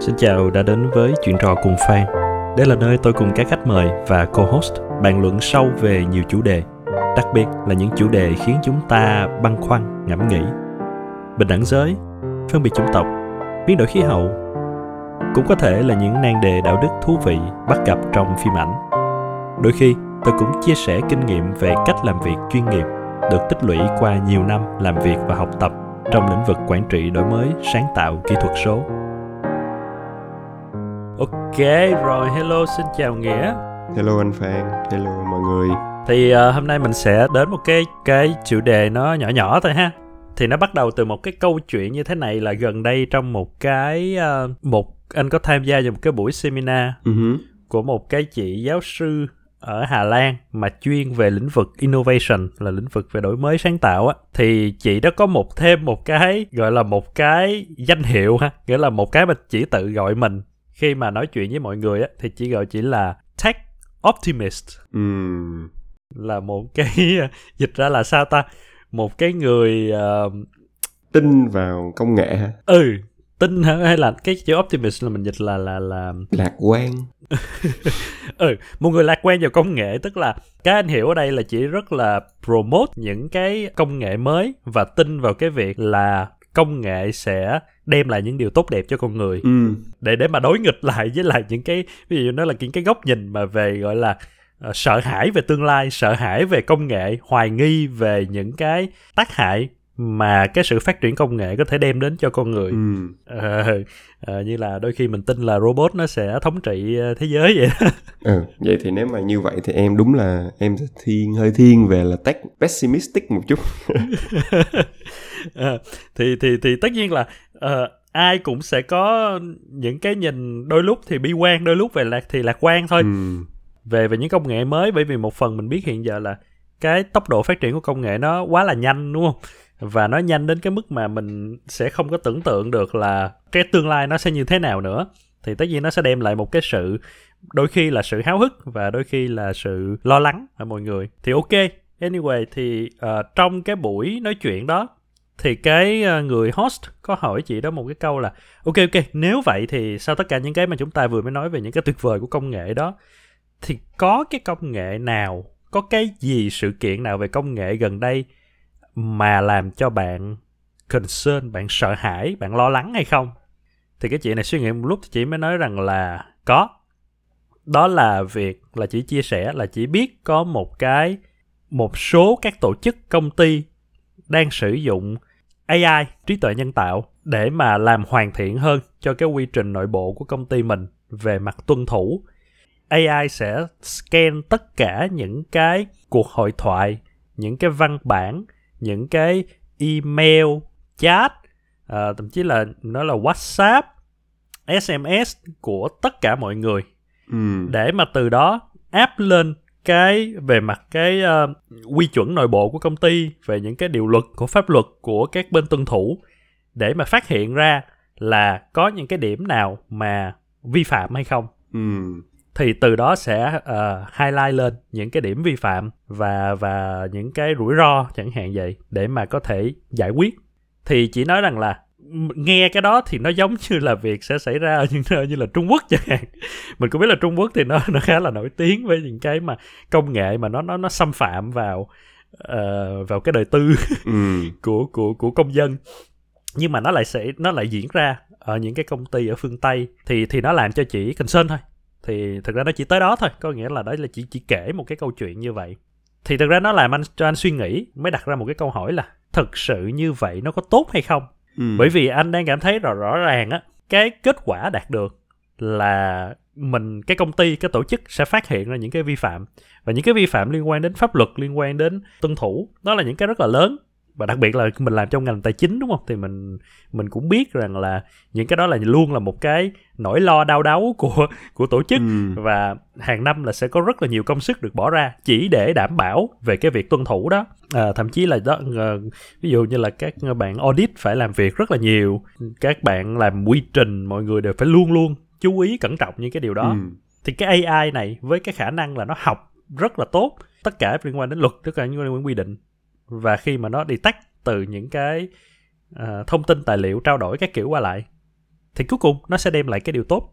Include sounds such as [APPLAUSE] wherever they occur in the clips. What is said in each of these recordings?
Xin chào đã đến với chuyện trò cùng fan. Đây là nơi tôi cùng các khách mời và co-host bàn luận sâu về nhiều chủ đề, đặc biệt là những chủ đề khiến chúng ta băn khoăn, ngẫm nghĩ. Bình đẳng giới, phân biệt chủng tộc, biến đổi khí hậu, cũng có thể là những nan đề đạo đức thú vị bắt gặp trong phim ảnh. Đôi khi, tôi cũng chia sẻ kinh nghiệm về cách làm việc chuyên nghiệp được tích lũy qua nhiều năm làm việc và học tập trong lĩnh vực quản trị đổi mới, sáng tạo, kỹ thuật số. Ok, rồi hello, xin chào Nghĩa. Hello anh Phan, hello mọi người. Thì uh, hôm nay mình sẽ đến một cái cái chủ đề nó nhỏ nhỏ thôi ha. Thì nó bắt đầu từ một cái câu chuyện như thế này là gần đây trong một cái uh, một anh có tham gia vào một cái buổi seminar Uh-huh. của một cái chị giáo sư ở Hà Lan mà chuyên về lĩnh vực innovation là lĩnh vực về đổi mới sáng tạo á thì chị đó có một thêm một cái gọi là một cái danh hiệu ha nghĩa là một cái mà chỉ tự gọi mình khi mà nói chuyện với mọi người á thì chỉ gọi chỉ là tech optimist Ừm, là một cái [LAUGHS] dịch ra là sao ta một cái người ờ, tin vào công nghệ ừ tin hả? hay là cái chữ optimist là mình dịch là là là lạc quan. [LAUGHS] ừ một người lạc quan vào công nghệ tức là cái anh hiểu ở đây là chỉ rất là promote những cái công nghệ mới và tin vào cái việc là công nghệ sẽ đem lại những điều tốt đẹp cho con người Ừm, để để mà đối nghịch lại với lại những cái ví dụ nó là những cái góc nhìn mà về gọi là ờ, sợ hãi về tương lai sợ hãi về công nghệ hoài nghi về những cái tác hại mà cái sự phát triển công nghệ có thể đem đến cho con người ừm. Ờ, ờ, như là đôi khi mình tin là robot nó sẽ thống trị thế giới vậy đó. [LAUGHS] Ừ, vậy thì nếu mà như vậy thì em đúng là em thiên hơi thiên về là tech pessimistic một chút. [LAUGHS] Ờ, thì thì thì tất nhiên là ờ, ai cũng sẽ có những cái nhìn đôi lúc thì bi quan đôi lúc về lạc thì lạc quan thôi. Ừm, về về những công nghệ mới bởi vì một phần mình biết hiện giờ là cái tốc độ phát triển của công nghệ nó quá là nhanh đúng không? Và nó nhanh đến cái mức mà mình sẽ không có tưởng tượng được là cái tương lai nó sẽ như thế nào nữa. Thì tất nhiên nó sẽ đem lại một cái sự đôi khi là sự háo hức và đôi khi là sự lo lắng ở mọi người. Thì ok anyway thì ờ, trong cái buổi nói chuyện đó thì cái ờ, người host có hỏi chị đó một cái câu là, ok ok, nếu vậy thì sau tất cả những cái mà chúng ta vừa mới nói về những cái tuyệt vời của công nghệ đó, thì có cái công nghệ nào, có cái gì sự kiện nào về công nghệ gần đây mà làm cho bạn concern, bạn sợ hãi, bạn lo lắng hay không? Thì cái chị này suy nghĩ một lúc thì chị mới nói rằng là, có. Đó là việc là chị chia sẻ, là chỉ biết có một cái, một số các tổ chức, công ty đang sử dụng AI trí tuệ nhân tạo để mà làm hoàn thiện hơn cho cái quy trình nội bộ của công ty mình về mặt tuân thủ. AI sẽ scan tất cả những cái cuộc hội thoại, những cái văn bản, những cái email, chat, à, thậm chí là nó là WhatsApp, SMS của tất cả mọi người. Ừm, để mà từ đó áp lên cái về mặt cái ờ, quy chuẩn nội bộ của công ty về những cái điều luật của pháp luật của các bên tuân thủ để mà phát hiện ra là có những cái điểm nào mà vi phạm hay không. Ừm, thì từ đó sẽ ờ, highlight lên những cái điểm vi phạm và và những cái rủi ro chẳng hạn vậy để mà có thể giải quyết. Thì chỉ nói rằng là nghe cái đó thì nó giống như là việc sẽ xảy ra ở những nơi như là Trung Quốc chẳng hạn. [LAUGHS] Mình cũng biết là Trung Quốc thì nó nó khá là nổi tiếng với những cái mà công nghệ mà nó nó nó xâm phạm vào ờ, vào cái đời tư ừm, [LAUGHS] của của của công dân. Nhưng mà nó lại sẽ nó lại diễn ra ở những cái công ty ở phương Tây. Thì thì nó làm cho chị concern thôi. Thì thực ra nó chỉ tới đó thôi. Có nghĩa là đó là chỉ chỉ kể một cái câu chuyện như vậy. Thì thực ra nó làm anh cho anh suy nghĩ mới đặt ra một cái câu hỏi là thực sự như vậy nó có tốt hay không ừ. bởi vì anh đang cảm thấy rõ rõ ràng á, cái kết quả đạt được là mình, cái công ty, cái tổ chức sẽ phát hiện ra những cái vi phạm và những cái vi phạm liên quan đến pháp luật, liên quan đến tuân thủ đó là những cái rất là lớn và đặc biệt là mình làm trong ngành tài chính đúng không? Thì mình mình cũng biết rằng là những cái đó là luôn là một cái nỗi lo đau đáu của của tổ chức. Ừm, và hàng năm là sẽ có rất là nhiều công sức được bỏ ra chỉ để đảm bảo về cái việc tuân thủ đó. À, thậm chí là đó ờ, ví dụ như là các bạn audit phải làm việc rất là nhiều. Các bạn làm quy trình mọi người đều phải luôn luôn chú ý cẩn trọng những cái điều đó. Ừm, thì cái AI này với cái khả năng là nó học rất là tốt. Tất cả liên quan đến luật tất cả những liên quan đến quy định và khi mà nó đi tách từ những cái ờ, thông tin tài liệu trao đổi các kiểu qua lại thì cuối cùng nó sẽ đem lại cái điều tốt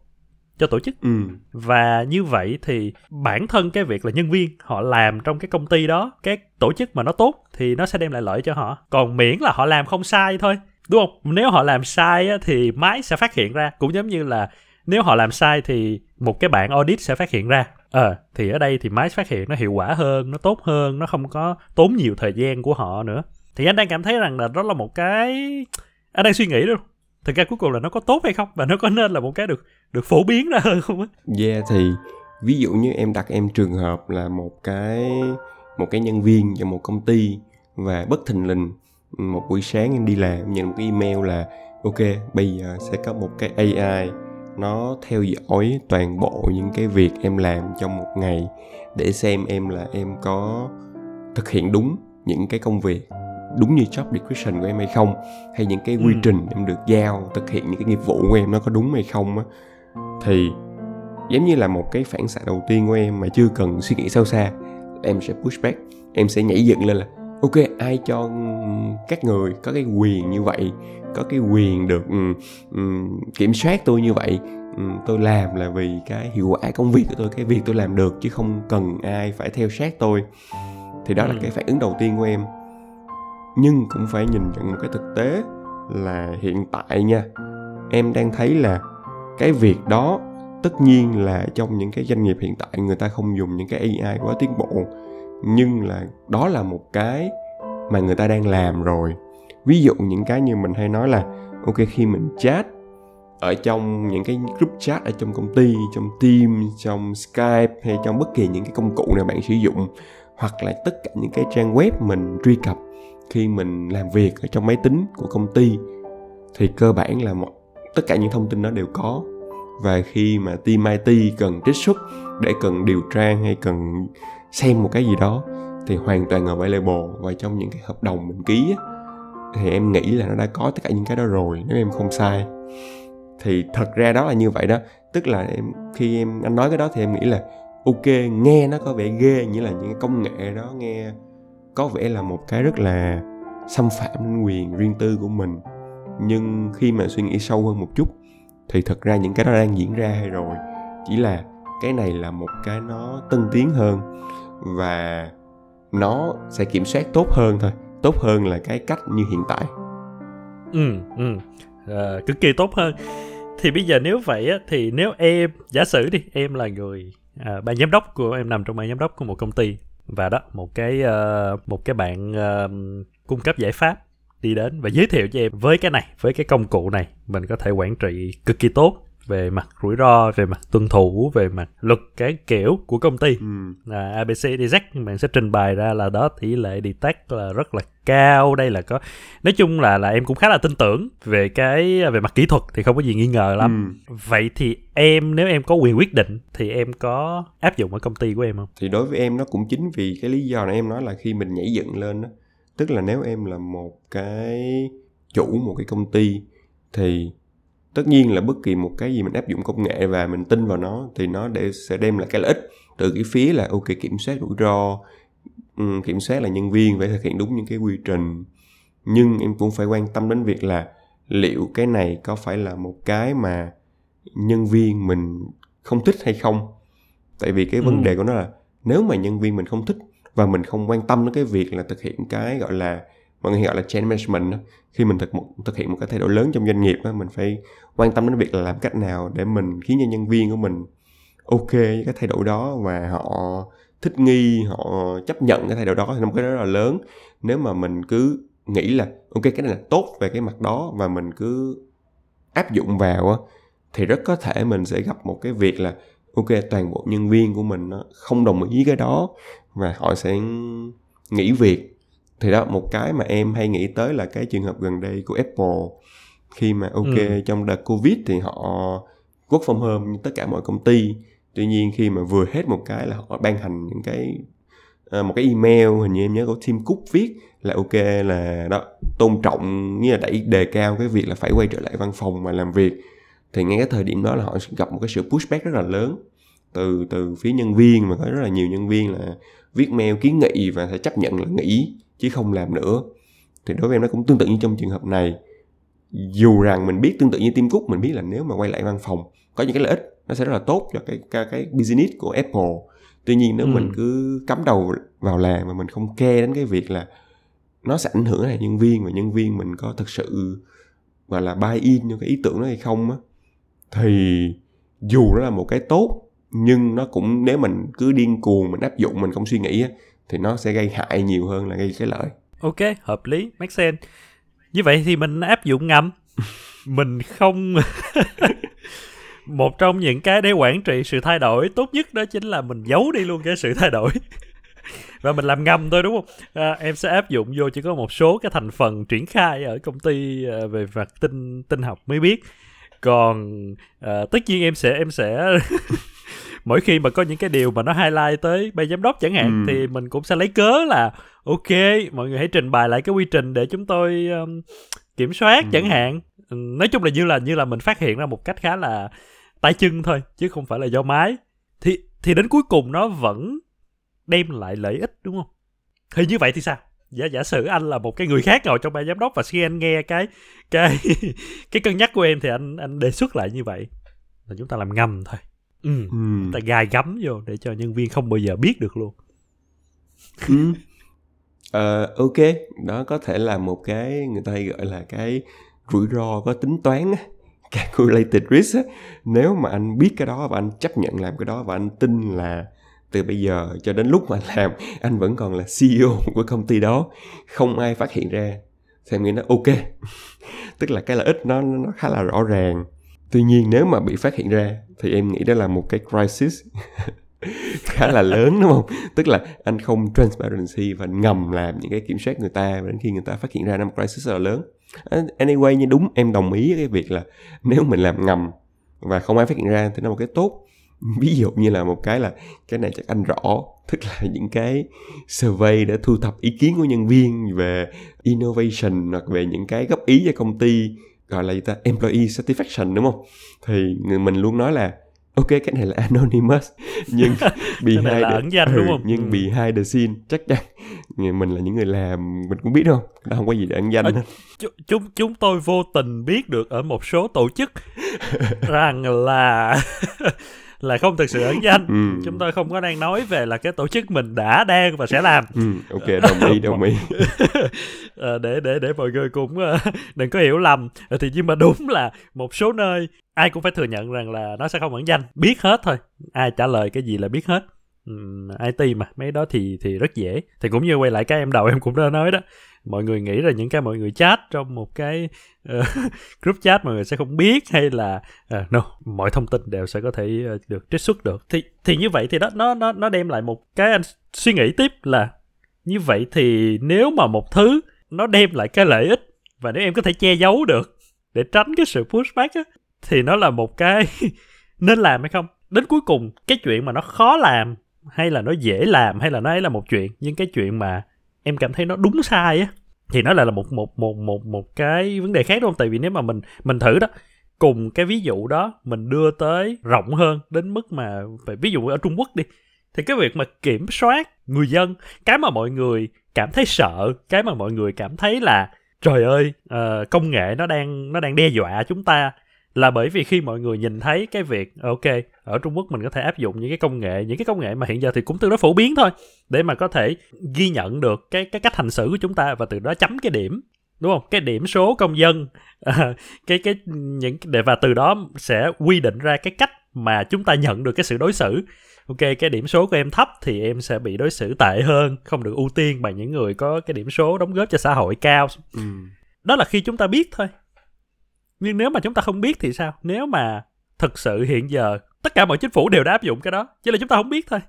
cho tổ chức. Ừ. và như vậy thì bản thân cái việc là nhân viên họ làm trong cái công ty đó cái tổ chức mà nó tốt thì nó sẽ đem lại lợi cho họ. Còn miễn là họ làm không sai thôi đúng không? Nếu họ làm sai á, thì máy sẽ phát hiện ra cũng giống như là nếu họ làm sai thì một cái bạn audit sẽ phát hiện ra ờ thì ở đây thì máy phát hiện nó hiệu quả hơn, nó tốt hơn, nó không có tốn nhiều thời gian của họ nữa. Thì anh đang cảm thấy rằng là đó là một cái, anh đang suy nghĩ đâu thực ra cuối cùng là nó có tốt hay không và nó có nên là một cái được được phổ biến ra hơn không á? Yeah, thì ví dụ như em đặt em trường hợp là một cái một cái nhân viên cho một công ty và bất thình lình một buổi sáng em đi làm nhận một cái email là, ok, bây giờ sẽ có một cái AI nó theo dõi toàn bộ những cái việc em làm trong một ngày để xem em là em có thực hiện đúng những cái công việc đúng như job description của em hay không hay những cái quy ừ. trình em được giao thực hiện những cái nghiệp vụ của em nó có đúng hay không á thì giống như là một cái phản xạ đầu tiên của em mà chưa cần suy nghĩ sâu xa em sẽ push back em sẽ nhảy dựng lên là ok ai cho các người có cái quyền như vậy có cái quyền được um, um, kiểm soát tôi như vậy um, tôi làm là vì cái hiệu quả công việc của tôi cái việc tôi làm được chứ không cần ai phải theo sát tôi. Thì đó ừ. là cái phản ứng đầu tiên của em. Nhưng cũng phải nhìn nhận một cái thực tế là hiện tại nha em đang thấy là cái việc đó tất nhiên là trong những cái doanh nghiệp hiện tại người ta không dùng những cái AI quá tiến bộ nhưng là đó là một cái mà người ta đang làm rồi. Ví dụ những cái như mình hay nói là, ok, khi mình chat ở trong những cái group chat ở trong công ty, trong team, trong skype hay trong bất kỳ những cái công cụ nào bạn sử dụng, hoặc là tất cả những cái trang web mình truy cập khi mình làm việc ở trong máy tính của công ty, thì cơ bản là một tất cả những thông tin đó đều có. Và khi mà team IT cần trích xuất để cần điều tra hay cần xem một cái gì đó thì hoàn toàn available và trong những cái hợp đồng mình ký á, thì em nghĩ là nó đã có tất cả những cái đó rồi nếu em không sai. Thì thật ra đó là như vậy đó tức là em khi em anh nói cái đó thì em nghĩ là ok nghe nó có vẻ ghê như là những cái công nghệ đó nghe có vẻ là một cái rất là xâm phạm đến quyền riêng tư của mình. Nhưng khi mà suy nghĩ sâu hơn một chút thì thật ra những cái đó đang diễn ra hay rồi. Chỉ là cái này là một cái nó tân tiến hơn và nó sẽ kiểm soát tốt hơn thôi. Tốt hơn là cái cách như hiện tại. Ừ ừ. À, cực kỳ tốt hơn. Thì bây giờ nếu vậy á thì nếu em giả sử đi em là người à, ban giám đốc của em nằm trong ban giám đốc của một công ty. Và đó một cái uh, một cái bạn uh, cung cấp giải pháp đi đến và giới thiệu cho em với cái này với cái công cụ này mình có thể quản trị cực kỳ tốt về mặt rủi ro về mặt tuân thủ về mặt luật cái kiểu của công ty ừ. là abc dz bạn sẽ trình bày ra là đó tỷ lệ detect là rất là cao đây là có nói chung là là em cũng khá là tin tưởng về cái về mặt kỹ thuật thì không có gì nghi ngờ lắm ừ. vậy thì em nếu em có quyền quyết định thì em có áp dụng ở công ty của em không thì đối với em nó cũng chính vì cái lý do này em nói là khi mình nhảy dựng lên đó tức là nếu em là một cái chủ một cái công ty thì tất nhiên là bất kỳ một cái gì mình áp dụng công nghệ và mình tin vào nó thì nó để sẽ đem lại cái lợi ích. Từ cái phía là ok kiểm soát rủi ro kiểm soát là nhân viên phải thực hiện đúng những cái quy trình. Nhưng em cũng phải quan tâm đến việc là liệu cái này có phải là một cái mà nhân viên mình không thích hay không? Tại vì cái vấn ừ. đề của nó là nếu mà nhân viên mình không thích và mình không quan tâm đến cái việc là thực hiện cái gọi là mọi người gọi là change management đó. khi mình thực một thực hiện một cái thay đổi lớn trong doanh nghiệp đó, mình phải quan tâm đến việc là làm cách nào để mình khiến cho nhân viên của mình ok với cái thay đổi đó và họ thích nghi họ chấp nhận cái thay đổi đó thì nó một cái đó rất là lớn nếu mà mình cứ nghĩ là ok cái này là tốt về cái mặt đó và mình cứ áp dụng vào á thì rất có thể mình sẽ gặp một cái việc là ok toàn bộ nhân viên của mình nó không đồng ý cái đó và họ sẽ nghỉ việc thì đó một cái mà em hay nghĩ tới là cái trường hợp gần đây của Apple. Khi mà ok ừ. trong đợt Covid thì họ from home như tất cả mọi công ty. Tuy nhiên khi mà vừa hết một cái là họ ban hành những cái uh, một cái email hình như em nhớ của Tim Cook viết là ok là đó tôn trọng như là đẩy đề cao cái việc là phải quay trở lại văn phòng mà làm việc. Thì ngay cái thời điểm đó là họ gặp một cái sự pushback rất là lớn từ từ phía nhân viên mà có rất là nhiều nhân viên là viết mail kiến nghị và sẽ chấp nhận là nghỉ chứ không làm nữa. Thì đối với em nó cũng tương tự như trong trường hợp này. Dù rằng mình biết tương tự như Tim Cook mình biết là nếu mà quay lại văn phòng có những cái lợi ích nó sẽ rất là tốt cho cái cái, cái business của Apple. Tuy nhiên nếu ừ. mình cứ cắm đầu vào làm mà mình không ke đến cái việc là nó sẽ ảnh hưởng đến nhân viên và nhân viên mình có thực sự gọi là buy in cho cái ý tưởng đó hay không á thì dù nó là một cái tốt nhưng nó cũng nếu mình cứ điên cuồng mình áp dụng mình không suy nghĩ á thì nó sẽ gây hại nhiều hơn là gây cái lợi. Ok hợp lý make sense. Như vậy thì mình áp dụng ngầm. [LAUGHS] Mình không [LAUGHS] một trong những cái để quản trị sự thay đổi tốt nhất đó chính là mình giấu đi luôn cái sự thay đổi. [LAUGHS] Và mình làm ngầm thôi đúng không? À, em sẽ áp dụng vô chỉ có một số cái thành phần triển khai ở công ty à, về mặt tinh tinh học mới biết. Còn à, tất nhiên em sẽ em sẽ mỗi khi mà có những cái điều mà nó highlight tới ban giám đốc chẳng hạn ừ. thì mình cũng sẽ lấy cớ là ok mọi người hãy trình bày lại cái quy trình để chúng tôi um, kiểm soát ừ. chẳng hạn. Ừ, nói chung là như là như là mình phát hiện ra một cách khá là tay chân thôi chứ không phải là do máy. Thì thì đến cuối cùng nó vẫn đem lại lợi ích đúng không? Thì như vậy thì sao? Giả giả sử anh là một cái người khác ngồi trong ban giám đốc và khi anh nghe cái cái [LAUGHS] cái cân nhắc của em thì anh anh đề xuất lại như vậy. Là chúng ta làm ngầm thôi ừ, ừ. ta gài gắm vô để cho nhân viên không bao giờ biết được luôn. Ừ. uh, ok. Đó có thể là một cái người ta hay gọi là cái rủi ro có tính toán á. Calculated risk á. Nếu mà anh biết cái đó và anh chấp nhận làm cái đó và anh tin là từ bây giờ cho đến lúc mà [LAUGHS] làm anh vẫn còn là CEO của công ty đó không ai phát hiện ra. Thì em nghĩ nó ok. [LAUGHS] Tức là cái lợi ích nó nó khá là rõ ràng tuy nhiên, nếu mà bị phát hiện ra, thì em nghĩ đó là một cái crisis [LAUGHS] khá là lớn, đúng không? Tức là anh không transparency và ngầm làm những cái kiểm soát người ta và đến khi người ta phát hiện ra nó một crisis rất là lớn. À, anyway, như đúng, em đồng ý với cái việc là nếu mình làm ngầm và không ai phát hiện ra thì nó là một cái tốt. [LAUGHS] Ví dụ như là một cái là cái này chắc anh rõ, tức là những cái survey để thu thập ý kiến của nhân viên về innovation hoặc về những cái góp ý cho công ty gọi là gì ta employee satisfaction đúng không? Thì người mình luôn nói là ok cái này là anonymous [LAUGHS] nhưng behind là ẩn danh ừ, đúng không? nhưng ừ. behind the scene chắc chắn [LAUGHS] mình là những người làm mình cũng biết không? Đó không có gì để ẩn danh hết chúng chúng tôi vô tình biết được ở một số tổ chức [LAUGHS] rằng là là không thực sự ẩn danh. Ừ. chúng tôi không có đang nói về là cái tổ chức mình đã đang và sẽ làm. Ừ, ok đồng ý đồng ý. À, [LAUGHS] để để để mọi người cũng uh, đừng có hiểu lầm. Thì nhưng mà đúng là một số nơi ai cũng phải thừa nhận rằng là nó sẽ không ẩn danh. Biết hết thôi. Ai trả lời cái gì là biết hết um, IT mà mấy đó thì thì rất dễ. Thì cũng như quay lại cái em đầu em cũng đã nói đó mọi người nghĩ là những cái mọi người chat trong một cái uh, [LAUGHS] group chat mọi người sẽ không biết hay là uh, no mọi thông tin đều sẽ có thể uh, được trích xuất được. Thì thì như vậy thì đó nó nó nó đem lại một cái anh suy nghĩ tiếp là như vậy thì nếu mà một thứ nó đem lại cái lợi ích và nếu em có thể che giấu được để tránh cái sự pushback á thì nó là một cái [LAUGHS] nên làm hay không? Đến cuối cùng cái chuyện mà nó khó làm hay là nó dễ làm hay là nó ấy là một chuyện. Nhưng cái chuyện mà em cảm thấy nó đúng sai á thì nó lại là một một một một một cái vấn đề khác đúng không? Tại vì nếu mà mình mình thử đó cùng cái ví dụ đó mình đưa tới rộng hơn đến mức mà phải ví dụ ở Trung Quốc đi thì cái việc mà kiểm soát người dân cái mà mọi người cảm thấy sợ cái mà mọi người cảm thấy là trời ơi uh, công nghệ nó đang nó đang đe dọa chúng ta là bởi vì khi mọi người nhìn thấy cái việc ok ở Trung Quốc mình có thể áp dụng những cái công nghệ những cái công nghệ mà hiện giờ thì cũng tương đối phổ biến thôi để mà có thể ghi nhận được cái cái cách hành xử của chúng ta và từ đó chấm cái điểm đúng không? Cái điểm số công dân à, [LAUGHS] cái cái những để và từ đó sẽ quy định ra cái cách mà chúng ta nhận được cái sự đối xử. Ok cái điểm số của em thấp thì em sẽ bị đối xử tệ hơn không được ưu tiên bằng những người có cái điểm số đóng góp cho xã hội cao. Ừ. đó là khi chúng ta biết thôi nhưng nếu mà chúng ta không biết thì sao? Nếu mà thực sự hiện giờ tất cả mọi chính phủ đều đã áp dụng cái đó chỉ là chúng ta không biết thôi.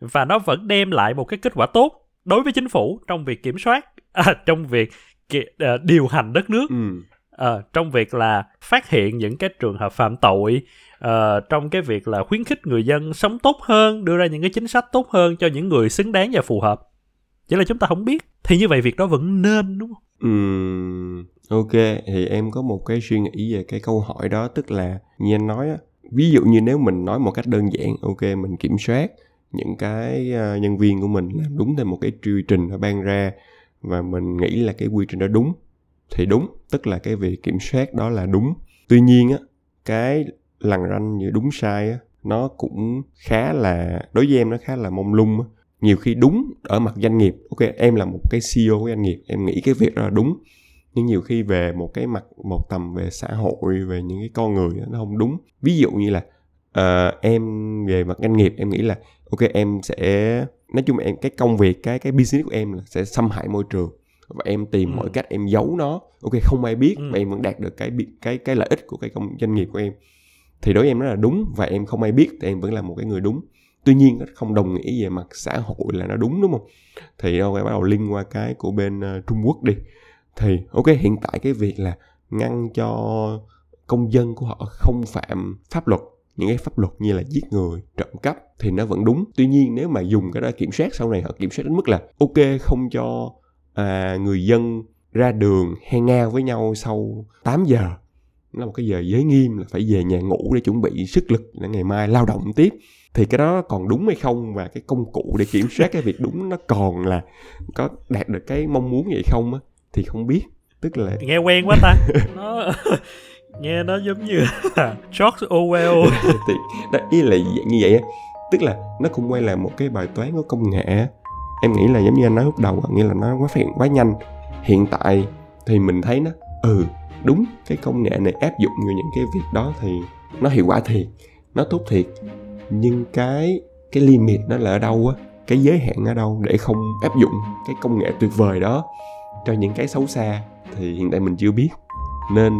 Và nó vẫn đem lại một cái kết quả tốt đối với chính phủ trong việc kiểm soát [LAUGHS] à, trong việc uh, điều hành đất nước. Ừ. uh, trong việc là phát hiện những cái trường hợp phạm tội uh, trong cái việc là khuyến khích người dân sống tốt hơn đưa ra những cái chính sách tốt hơn cho những người xứng đáng và phù hợp. Chỉ là chúng ta không biết. Thì như vậy việc đó vẫn nên đúng không? Ừ ok, thì em có một cái suy nghĩ về cái câu hỏi đó, tức là như anh nói á, ví dụ như nếu mình nói một cách đơn giản, ok, mình kiểm soát những cái ờ, nhân viên của mình làm đúng theo một cái quy trình nó ban ra và mình nghĩ là cái quy trình đó đúng, thì đúng, tức là cái việc kiểm soát đó là đúng. Tuy nhiên á, cái lằn ranh giữa đúng sai á, nó cũng khá là, đối với em nó khá là mông lung á. Nhiều khi đúng ở mặt doanh nghiệp, ok, em là một cái CEO của doanh nghiệp, em nghĩ cái việc đó là đúng nhưng nhiều khi về một cái mặt một tầm về xã hội về những cái con người đó, nó không đúng. Ví dụ như là uh, em về mặt doanh nghiệp em nghĩ là ok em sẽ nói chung em cái công việc cái cái business của em là sẽ xâm hại môi trường và em tìm ừ. mọi cách em giấu nó. Ok không ai biết ừ. mà em vẫn đạt được cái cái cái lợi ích của cái công doanh nghiệp của em. Thì đối với em nó là đúng và em không ai biết thì em vẫn là một cái người đúng. Tuy nhiên nó không đồng nghĩa về mặt xã hội là nó đúng đúng không? Thì đâu phải bắt đầu liên qua cái của bên uh, trung quốc đi thì ok hiện tại cái việc là ngăn cho công dân của họ không phạm pháp luật những cái pháp luật như là giết người trộm cắp thì nó vẫn đúng. Tuy nhiên nếu mà dùng cái đó kiểm soát sau này họ kiểm soát đến mức là ok không cho à, người dân ra đường hang ngao với nhau sau 8 giờ nó là một cái giờ giới nghiêm là phải về nhà ngủ để chuẩn bị sức lực để ngày mai lao động tiếp. Thì cái đó còn đúng hay không và cái công cụ để kiểm soát cái việc đúng nó còn là có đạt được cái mong muốn vậy không á? Thì không biết. Tức là nghe quen quá ta. [LAUGHS] Nó [LAUGHS] nghe nó giống như George Orwell. [LAUGHS] Thì đó ý là như vậy á. Tức là nó cũng quay là một cái bài toán của công nghệ em nghĩ là giống như anh nói lúc đầu nghĩa là nó quá phát hiện quá nhanh. Hiện tại thì mình thấy nó ừ đúng cái công nghệ này áp dụng vào những cái việc đó thì nó hiệu quả thiệt nó tốt thiệt. Nhưng cái cái limit nó là ở đâu á? Cái giới hạn ở đâu để không áp dụng cái công nghệ tuyệt vời đó cho những cái xấu xa thì hiện tại mình chưa biết. Nên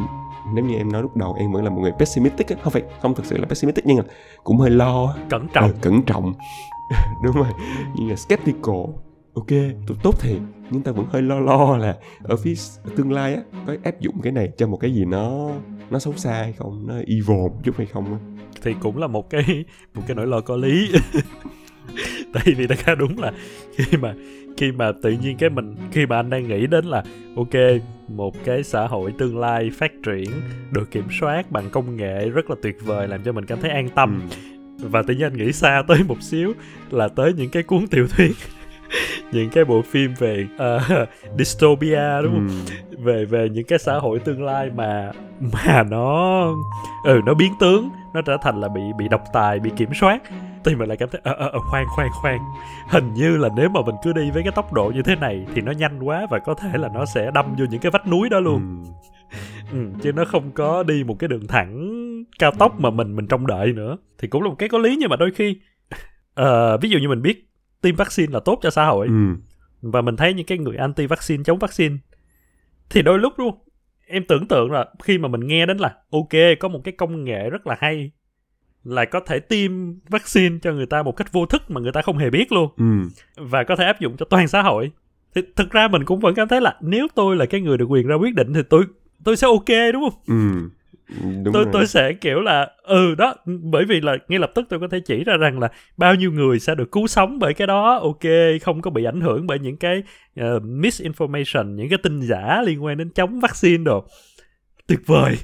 nếu như em nói lúc đầu em vẫn là một người pessimistic không phải không thực sự là pessimistic nhưng mà cũng hơi lo cẩn trọng. Ừ, cẩn trọng. [LAUGHS] Đúng rồi. Như là skeptical. Ok tốt, tốt thiệt. Nhưng ta vẫn hơi lo lo là ở phía tương lai á có áp dụng cái này cho một cái gì nó nó xấu xa hay không nó evil một chút hay không á. Thì cũng là một cái một cái nỗi lo có lý. [LAUGHS] Tại vì thật ra đúng là khi mà khi mà tự nhiên cái mình khi mà anh đang nghĩ đến là ok một cái xã hội tương lai phát triển được kiểm soát bằng công nghệ rất là tuyệt vời làm cho mình cảm thấy an tâm ừ. và tự nhiên anh nghĩ xa tới một xíu là tới những cái cuốn tiểu thuyết [LAUGHS] những cái bộ phim về uh, [LAUGHS] dystopia đúng không ừ. về về những cái xã hội tương lai mà mà nó ừ nó biến tướng nó trở thành là bị bị độc tài bị kiểm soát thì mình lại cảm thấy ờ ờ, ờ khoan khoan khoan hình như là nếu mà mình cứ đi với cái tốc độ như thế này thì nó nhanh quá và có thể là nó sẽ đâm vô những cái vách núi đó luôn ừ. ừ, chứ nó không có đi một cái đường thẳng cao tốc mà mình mình trông đợi nữa thì cũng là một cái có lý nhưng mà đôi khi uh, ví dụ như mình biết tiêm vaccine là tốt cho xã hội ừ. và mình thấy những cái người anti vaccine chống vaccine thì đôi lúc luôn em tưởng tượng là khi mà mình nghe đến là ok có một cái công nghệ rất là hay là có thể tiêm vaccine cho người ta một cách vô thức mà người ta không hề biết luôn ừ. và có thể áp dụng cho toàn xã hội thì thực ra mình cũng vẫn cảm thấy là nếu tôi là cái người được quyền ra quyết định thì tôi tôi sẽ ok đúng không ừ. Đúng tôi rồi. tôi sẽ kiểu là ừ đó bởi vì là ngay lập tức tôi có thể chỉ ra rằng là bao nhiêu người sẽ được cứu sống bởi cái đó ok không có bị ảnh hưởng bởi những cái uh, misinformation những cái tin giả liên quan đến chống vaccine đồ tuyệt vời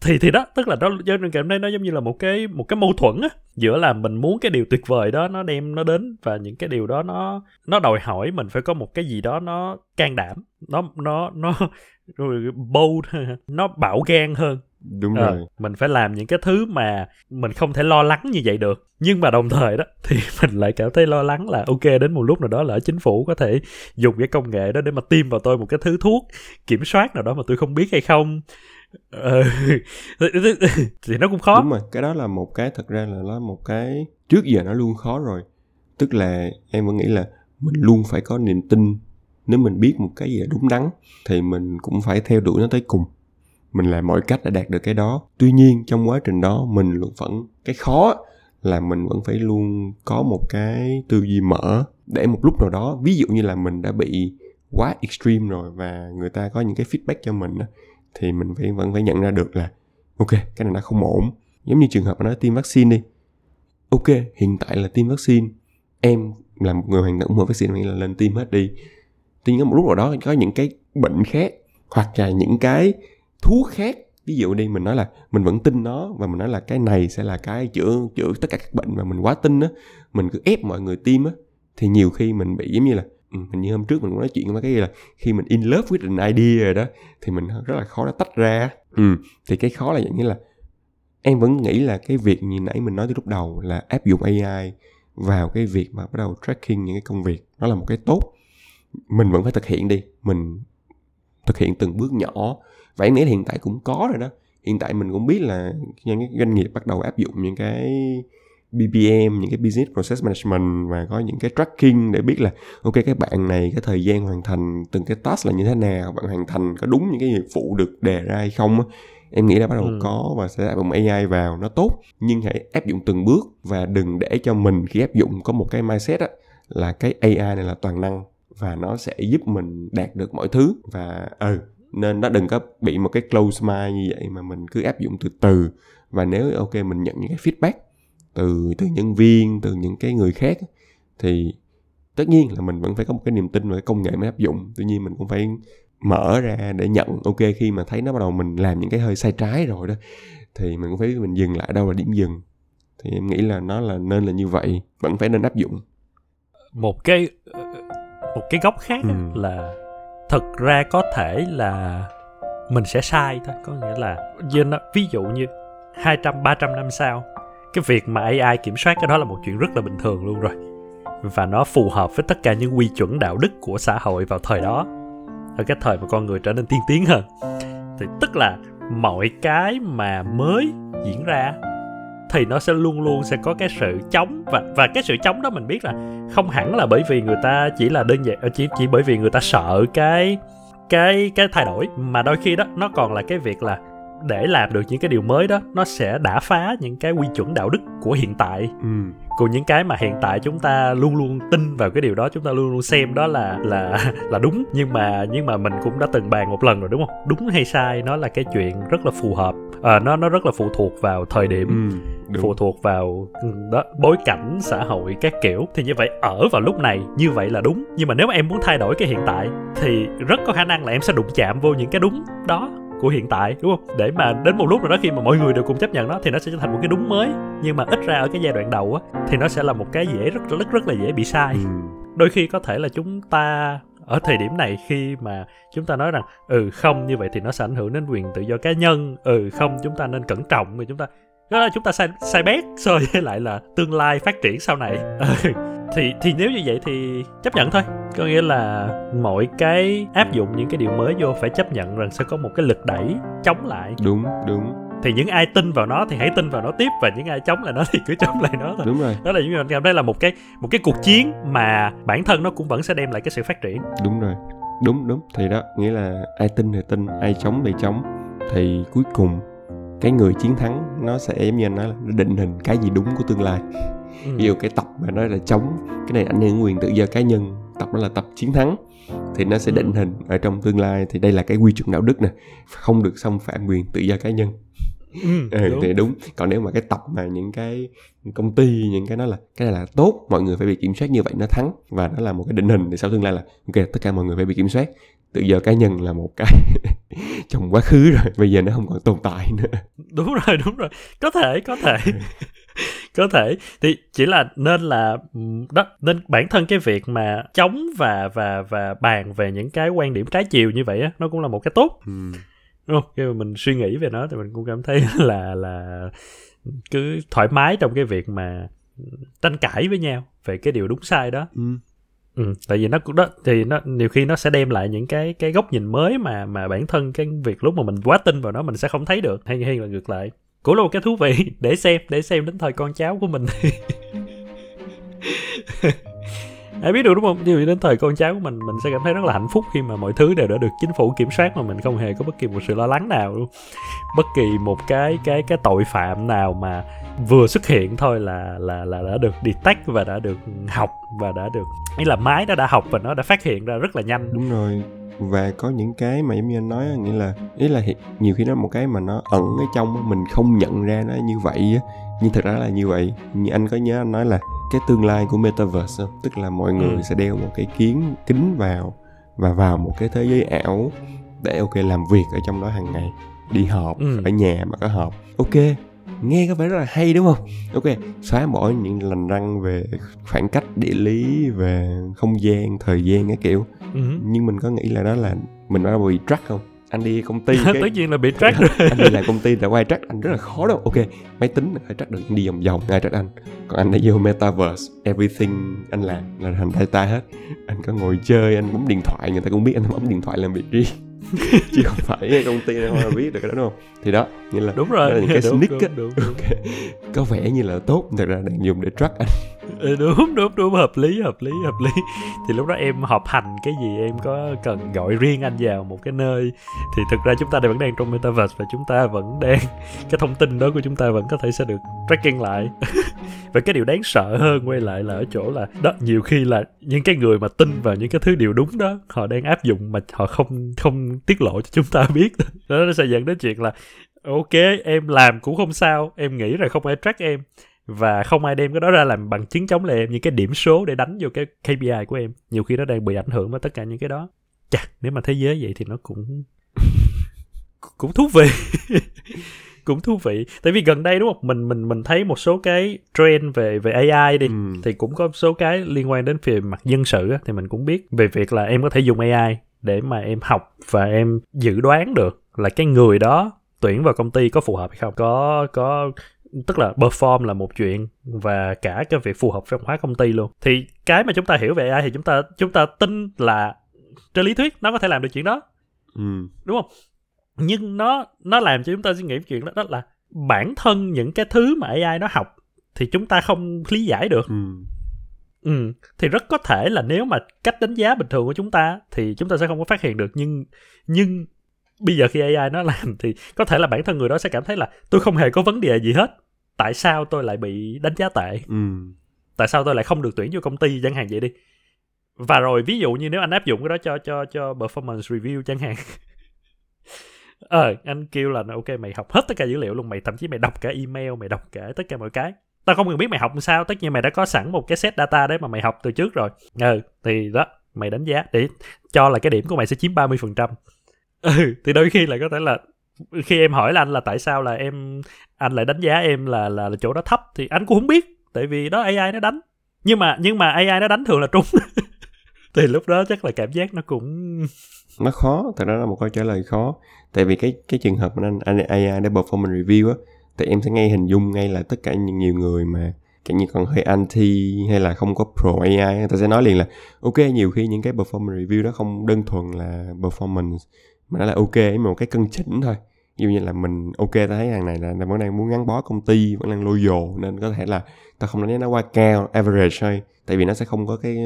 thì thì đó tức là đó cho nên cảm thấy nó giống như là một cái một cái mâu thuẫn á giữa là mình muốn cái điều tuyệt vời đó nó đem nó đến và những cái điều đó nó nó đòi hỏi mình phải có một cái gì đó nó can đảm nó nó nó [LAUGHS] bold nó bảo gan hơn. Đúng à, rồi. mình phải làm những cái thứ mà mình không thể lo lắng như vậy được. Nhưng mà đồng thời đó [LAUGHS] thì mình lại cảm thấy lo lắng là ok đến một lúc nào đó là chính phủ có thể dùng cái công nghệ đó để mà tiêm vào tôi một cái thứ thuốc kiểm soát nào đó mà tôi không biết hay không ừ. [LAUGHS] thì nó cũng khó. Đúng rồi, cái đó là một cái, thật ra là nó một cái, trước giờ nó luôn khó rồi. Tức là em vẫn nghĩ là mình luôn phải có niềm tin. Nếu mình biết một cái gì là đúng đắn, thì mình cũng phải theo đuổi nó tới cùng. Mình làm mọi cách để đạt được cái đó. Tuy nhiên, trong quá trình đó, mình vẫn, cái khó là mình vẫn phải luôn có một cái tư duy mở để một lúc nào đó, ví dụ như là mình đã bị quá extreme rồi và người ta có những cái feedback cho mình thì mình phải, vẫn phải nhận ra được là, ok, cái này nó không ổn. Giống như trường hợp nó nói tiêm vaccine đi. Ok, hiện tại là tiêm vaccine. Em là một người hoàn toàn ủng hộ vaccine, nghĩa là lên tiêm hết đi. Tuy nhiên, một lúc nào đó có những cái bệnh khác, hoặc là những cái thuốc khác. Ví dụ đi, mình nói là mình vẫn tin nó, và mình nói là cái này sẽ là cái chữa chữa tất cả các bệnh mà mình quá tin á, mình cứ ép mọi người tiêm á, thì nhiều khi mình bị giống như là hình như hôm trước mình cũng nói chuyện với cái là khi mình in love with an idea rồi đó thì mình rất là khó nó tách ra. Ừ, thì cái khó là dạng như là em vẫn nghĩ là cái việc như nãy mình nói từ lúc đầu là áp dụng AI vào cái việc mà bắt đầu tracking những cái công việc nó là một cái tốt. Mình vẫn phải thực hiện đi mình thực hiện từng bước nhỏ. Và em nghĩ hiện tại cũng có rồi đó. Hiện tại mình cũng biết là những cái doanh nghiệp bắt đầu áp dụng những cái BPM những cái business process management và có những cái tracking để biết là ok cái bạn này cái thời gian hoàn thành từng cái task là như thế nào bạn hoàn thành có đúng những cái nhiệm vụ được đề ra hay không em nghĩ là bắt đầu ừ. có và sẽ áp dụng AI vào nó tốt. Nhưng hãy áp dụng từng bước và đừng để cho mình khi áp dụng có một cái mindset á, là cái AI này là toàn năng và nó sẽ giúp mình đạt được mọi thứ. Và ừ nên nó đừng có bị một cái close mind như vậy mà mình cứ áp dụng từ từ. Và nếu ok mình nhận những cái feedback từ từ nhân viên từ những cái người khác thì tất nhiên là mình vẫn phải có một cái niềm tin cái công nghệ mới áp dụng. Tuy nhiên mình cũng phải mở ra để nhận. Ok khi mà thấy nó bắt đầu mình làm những cái hơi sai trái rồi đó thì mình cũng phải mình dừng lại đâu là điểm dừng. Thì em nghĩ là nó là nên là như vậy vẫn phải nên áp dụng. Một cái một cái góc khác ừ. là thực ra có thể là mình sẽ sai thôi. Có nghĩa là ví dụ như 200 300 năm sau cái việc mà AI kiểm soát cái đó là một chuyện rất là bình thường luôn rồi. Và nó phù hợp với tất cả những quy chuẩn đạo đức của xã hội vào thời đó. Ở cái thời mà con người trở nên tiên tiến hơn. Thì tức là mọi cái mà mới diễn ra thì nó sẽ luôn luôn sẽ có cái sự chống. Và và cái sự chống đó mình biết là không hẳn là bởi vì người ta chỉ là đơn giản, chỉ chỉ bởi vì người ta sợ cái cái cái thay đổi. Mà đôi khi đó, nó còn là cái việc là để làm được những cái điều mới đó nó sẽ đả phá những cái quy chuẩn đạo đức của hiện tại. Ừ. còn những cái mà hiện tại chúng ta luôn luôn tin vào cái điều đó chúng ta luôn luôn xem đó là là [LAUGHS] là đúng. Nhưng mà nhưng mà mình cũng đã từng bàn một lần rồi đúng không? Đúng hay sai nó là cái chuyện rất là phù hợp. À, nó nó rất là phụ thuộc vào thời điểm ừ, phụ thuộc vào ừ, đó bối cảnh xã hội các kiểu. Thì như vậy ở vào lúc này như vậy là đúng. Nhưng mà nếu mà em muốn thay đổi cái hiện tại thì rất có khả năng là em sẽ đụng chạm vô những cái đúng đó của hiện tại đúng không? Để mà đến một lúc nào đó khi mà mọi người đều cùng chấp nhận nó thì nó sẽ trở thành một cái đúng mới. Nhưng mà ít ra ở cái giai đoạn đầu á thì nó sẽ là một cái dễ rất rất rất là dễ bị sai. Ừ. đôi khi có thể là chúng ta ở thời điểm này khi mà chúng ta nói rằng ừ không như vậy thì nó sẽ ảnh hưởng đến quyền tự do cá nhân. Ừ không chúng ta nên cẩn trọng vì chúng ta đó là chúng ta sai sai bét so [LAUGHS] với lại là tương lai phát triển sau này. Ừ thì thì nếu như vậy thì chấp nhận thôi có nghĩa là mọi cái áp dụng những cái điều mới vô phải chấp nhận rằng sẽ có một cái lực đẩy chống lại. Đúng đúng. Thì những ai tin vào nó thì hãy tin vào nó tiếp và những ai chống lại nó thì cứ chống lại nó thôi. Đúng rồi. Đó là những cảm thấy là một cái một cái cuộc chiến mà bản thân nó cũng vẫn sẽ đem lại cái sự phát triển. Đúng rồi. Đúng đúng. Thì đó nghĩa là ai tin thì tin ai chống thì chống. Thì cuối cùng cái người chiến thắng nó sẽ giống như anh nói là nó định hình cái gì đúng của tương lai. Ừ. ví dụ cái tập mà nói là chống cái này ảnh hưởng quyền tự do cá nhân tập đó là tập chiến thắng thì nó sẽ ừ. định hình ở trong tương lai. Thì đây là cái quy chuẩn đạo đức nè không được xâm phạm quyền tự do cá nhân. Ừ, ừ, đúng. thì đúng. còn nếu mà cái tập mà những cái công ty những cái nó là cái này là tốt mọi người phải bị kiểm soát như vậy nó thắng. Và nó là một cái định hình thì sau tương lai là ok tất cả mọi người phải bị kiểm soát tự do cá nhân là một cái [LAUGHS] trong quá khứ rồi bây giờ nó không còn tồn tại nữa. Đúng rồi đúng rồi. Có thể có thể. [LAUGHS] Có thể. Thì chỉ là nên là đó nên bản thân cái việc mà chống và và và bàn về những cái quan điểm trái chiều như vậy á nó cũng là một cái tốt. Ừ. đúng không? Khi mà mình suy nghĩ về nó thì mình cũng cảm thấy [LAUGHS] là là cứ thoải mái trong cái việc mà tranh cãi với nhau về cái điều đúng sai đó. Ừ. Ừ, tại vì nó cũng đó thì nó nhiều khi nó sẽ đem lại những cái cái góc nhìn mới mà mà bản thân cái việc lúc mà mình quá tin vào nó mình sẽ không thấy được hay hay là ngược lại. Cũng là một cái thú vị [LAUGHS] để xem để xem đến thời con cháu của mình. [LAUGHS] ai biết được đúng không? Như đến thời con cháu của mình mình sẽ cảm thấy rất là hạnh phúc khi mà mọi thứ đều đã được chính phủ kiểm soát mà mình không hề có bất kỳ một sự lo lắng nào luôn. Bất kỳ một cái cái cái tội phạm nào mà vừa xuất hiện thôi là là là đã được detect và đã được học và đã được, ý là máy nó đã học và nó đã phát hiện ra rất là nhanh. Đúng rồi. Và có những cái mà giống như anh nói nghĩa là, ý là nhiều khi nó một cái mà nó ẩn ở trong mình không nhận ra nó như vậy nhưng thật ra là như vậy như anh có nhớ anh nói là cái tương lai của metaverse không? tức là mọi người ừ. sẽ đeo một cái kiến kính vào và vào một cái thế giới ảo để ok làm việc ở trong đó hàng ngày đi họp ừ. ở nhà mà có họp ok nghe có vẻ rất là hay đúng không ok xóa bỏ những lành răng về khoảng cách địa lý về không gian thời gian cái kiểu Ừ. nhưng mình có nghĩ là đó là mình đã bị track không anh đi công ty [LAUGHS] cái tất nhiên là bị track [LAUGHS] rồi. Anh đi làm công ty đã quay track anh rất là khó đâu ok máy tính phải track được anh đi vòng vòng ai track anh? Còn anh đã vô metaverse everything anh làm là thành data hết. Anh có ngồi chơi anh bấm điện thoại người ta cũng biết anh bấm điện thoại làm việc riêng. [LAUGHS] Chứ không phải công ty nào mà biết được cái đó đúng không? Thì đó nghĩa là đúng đó là rồi những cái đúng, sneak đúng, đúng, đúng. ok có vẻ như là tốt thật ra đang dùng để track anh Ừ, đúng đúng đúng hợp lý hợp lý hợp lý. Thì lúc đó em họp hành cái gì em có cần gọi riêng anh vào một cái nơi. Thì thực ra chúng ta vẫn đang trong metaverse và chúng ta vẫn đang cái thông tin đó của chúng ta vẫn có thể sẽ được tracking lại. [LAUGHS] Và cái điều đáng sợ hơn quay lại là ở chỗ là đó nhiều khi là những cái người mà tin vào những cái thứ điều đúng đó họ đang áp dụng mà họ không không tiết lộ cho chúng ta biết. [LAUGHS] Đó nó sẽ dẫn đến chuyện là ok em làm cũng không sao em nghĩ là không ai track em và không ai đem cái đó ra làm bằng chứng chống lại em những cái điểm số để đánh vô cái KPI của em. Nhiều khi nó đang bị ảnh hưởng bởi tất cả những cái đó. Chà nếu mà thế giới vậy thì nó cũng [LAUGHS] cũng thú vị. [LAUGHS] Cũng thú vị. Tại vì gần đây đúng không? Mình mình mình thấy một số cái trend về về AI đi ừ. thì cũng có số cái liên quan đến về mặt dân sự á, thì mình cũng biết về việc là em có thể dùng AI để mà em học và em dự đoán được là cái người đó tuyển vào công ty có phù hợp hay không. Có có tức là perform là một chuyện và cả cái việc phù hợp với văn hóa công ty luôn. Thì cái mà chúng ta hiểu về AI thì chúng ta chúng ta tin là trên lý thuyết nó có thể làm được chuyện đó. Ừ. Đúng không? Nhưng nó nó làm cho chúng ta suy nghĩ chuyện đó, đó là bản thân những cái thứ mà AI nó học thì chúng ta không lý giải được. Ừ. Ừ. Thì rất có thể là nếu mà cách đánh giá bình thường của chúng ta thì chúng ta sẽ không có phát hiện được. Nhưng nhưng bây giờ khi AI nó [LAUGHS] làm thì có thể là bản thân người đó sẽ cảm thấy là tôi không hề có vấn đề gì hết tại sao tôi lại bị đánh giá tệ? Ừ. Tại sao tôi lại không được tuyển vô công ty chẳng hạn vậy đi? Và rồi ví dụ như nếu anh áp dụng cái đó cho cho cho performance review chẳng hạn. [LAUGHS] Ờ anh kêu là ok mày học hết tất cả dữ liệu luôn mày thậm chí mày đọc cả email mày đọc cả tất cả mọi cái. Tao không cần biết mày học làm sao tất nhiên mày đã có sẵn một cái set data đấy mà mày học từ trước rồi. Ừ thì đó mày đánh giá. Để cho là cái điểm của mày sẽ chiếm 30% [LAUGHS] ừ thì đôi khi là có thể là khi em hỏi là anh là tại sao là em anh lại đánh giá em là là, là chỗ đó thấp thì anh cũng không biết tại vì đó AI nó đánh. Nhưng mà nhưng mà AI nó đánh thường là trúng. [LAUGHS] Thì lúc đó chắc là cảm giác nó cũng [LAUGHS] nó khó thật ra là một câu trả lời khó. Tại vì cái cái trường hợp mà anh, anh AI để performance review á thì em sẽ ngay hình dung ngay là tất cả những nhiều người mà kiểu như còn hơi anti hay là không có pro AI người ta sẽ nói liền là ok nhiều khi những cái performance review đó không đơn thuần là performance mà nó là ok mà một cái cân chỉnh thôi ví dụ như là mình ok ta thấy hàng này là là vẫn đang muốn gắn bó công ty vẫn đang loyal nên có thể là ta không đánh giá nó quá cao average thôi. Tại vì nó sẽ không có cái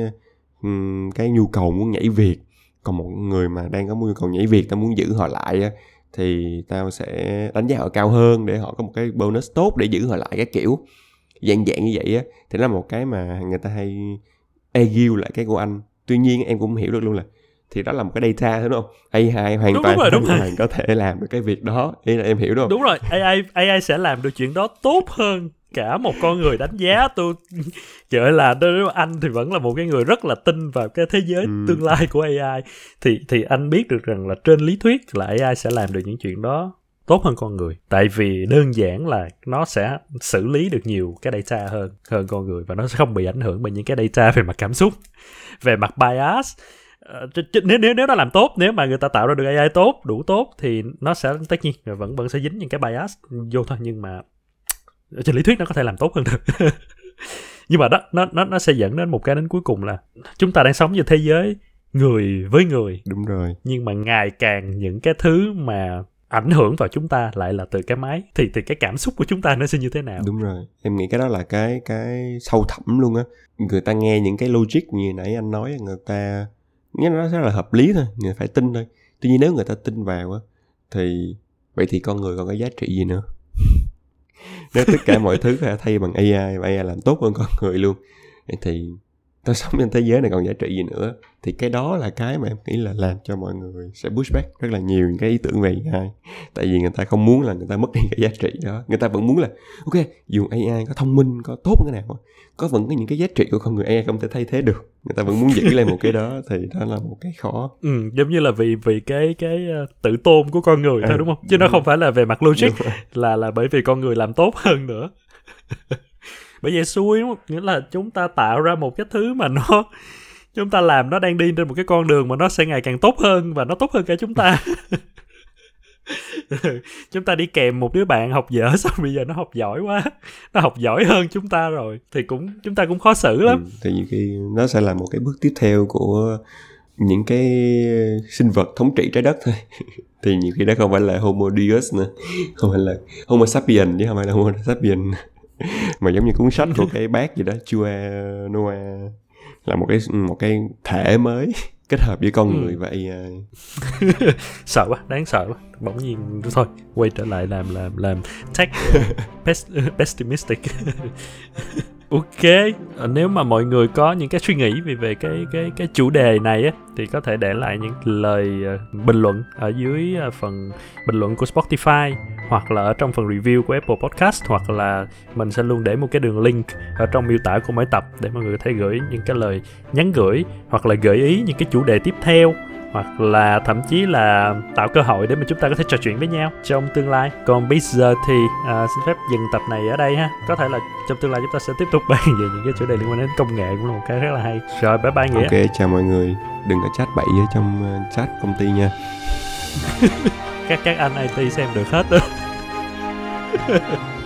cái nhu cầu muốn nhảy việc. Còn một người mà đang có nhu cầu nhảy việc ta muốn giữ họ lại á, thì tao sẽ đánh giá họ cao hơn để họ có một cái bonus tốt để giữ họ lại cái kiểu. Dạng dạng như vậy á. Thì nó là một cái mà người ta hay e argue lại cái của anh. Tuy nhiên em cũng hiểu được luôn là thì đó là một cái data đúng không? AI hoàn Đúng, toàn đúng rồi, đúng hoàn rồi. có thể làm được cái việc đó ý là em hiểu đúng không? Đúng rồi AI AI sẽ làm được chuyện đó tốt hơn cả một con người đánh giá. Tôi [LAUGHS] trời là anh thì vẫn là một cái người rất là tin vào cái thế giới Ừ. tương lai của AI thì thì anh biết được rằng là trên lý thuyết là AI sẽ làm được những chuyện đó tốt hơn con người. Tại vì đơn giản là nó sẽ xử lý được nhiều cái data hơn hơn con người và nó sẽ không bị ảnh hưởng bởi những cái data về mặt cảm xúc về mặt bias nếu nếu nếu nó làm tốt nếu mà người ta tạo ra được AI tốt đủ tốt thì nó sẽ tất nhiên vẫn vẫn sẽ dính những cái bias vô thôi nhưng mà trên lý thuyết nó có thể làm tốt hơn được. [LAUGHS] Nhưng mà đó nó nó nó sẽ dẫn đến một cái đến cuối cùng là chúng ta đang sống như thế giới người với người. Đúng rồi. Nhưng mà ngày càng những cái thứ mà ảnh hưởng vào chúng ta lại là từ cái máy. Thì thì cái cảm xúc của chúng ta nó sẽ như thế nào? Đúng rồi. Em nghĩ cái đó là cái cái sâu thẳm luôn á. Người ta nghe những cái logic như nãy anh nói người ta nghĩa là nó rất là hợp lý thôi, người phải tin thôi. Tuy nhiên nếu người ta tin vào á, thì, vậy thì con người còn có giá trị gì nữa? [LAUGHS] Nếu tất cả mọi thứ thay bằng AI và AI làm tốt hơn con người luôn, thì tao sống trên thế giới này còn giá trị gì nữa? Thì cái đó là cái mà em nghĩ là làm cho mọi người sẽ push back rất là nhiều những cái ý tưởng về AI tại vì người ta không muốn là người ta mất đi cái giá trị đó. Người ta vẫn muốn là ok dùng AI có thông minh có tốt cái nào có vẫn có những cái giá trị của con người AI không thể thay thế được. Người ta vẫn muốn giữ [LAUGHS] lại một cái đó thì đó là một cái khó. Ừ, giống như là vì vì cái cái uh, tự tôn của con người thôi à, đúng không? Chứ nó không phải là về mặt logic là là bởi vì con người làm tốt hơn nữa [LAUGHS] bởi vậy xui đúng không nghĩa là chúng ta tạo ra một cái thứ mà nó chúng ta làm nó đang đi trên một cái con đường mà nó sẽ ngày càng tốt hơn và nó tốt hơn cả chúng ta. [LAUGHS] Chúng ta đi kèm một đứa bạn học dở [LAUGHS] xong bây giờ nó học giỏi quá nó học giỏi hơn chúng ta rồi thì cũng chúng ta cũng khó xử lắm. Ừ, thì nhiều khi nó sẽ là một cái bước tiếp theo của những cái sinh vật thống trị trái đất thôi. [LAUGHS] Thì nhiều khi đó không phải là homo deus nữa không phải là homo sapien chứ không phải là homo sapien [LAUGHS] mà giống như cuốn sách của [LAUGHS] cái bác gì đó chua noah là một cái một cái thể mới [LAUGHS] kết hợp với con ừ. người và AI sợ quá đáng sợ quá. Bỗng nhiên thôi quay trở lại làm làm làm tech pes, pessimistic. Ok ờ, nếu mà mọi người có những cái suy nghĩ về về cái cái cái chủ đề này á thì có thể để lại những lời uh, bình luận ở dưới uh, phần bình luận của Spotify hoặc là ở trong phần review của Apple Podcast hoặc là mình sẽ luôn để một cái đường link ở trong miêu tả của mỗi tập để mọi người có thể gửi những cái lời nhắn gửi hoặc là gợi ý những cái chủ đề tiếp theo hoặc là thậm chí là tạo cơ hội để mà chúng ta có thể trò chuyện với nhau trong tương lai. Còn bây giờ thì à, xin phép dừng tập này ở đây ha. Có thể là trong tương lai chúng ta sẽ tiếp tục [LAUGHS] bàn về những cái chủ đề liên quan đến công nghệ cũng là một cái rất là hay. Rồi bye bye nghĩa. Ok chào mọi người. Đừng có chat bậy ở trong uh, chat công ty nha [LAUGHS] các các anh IT xem được hết đó [LAUGHS]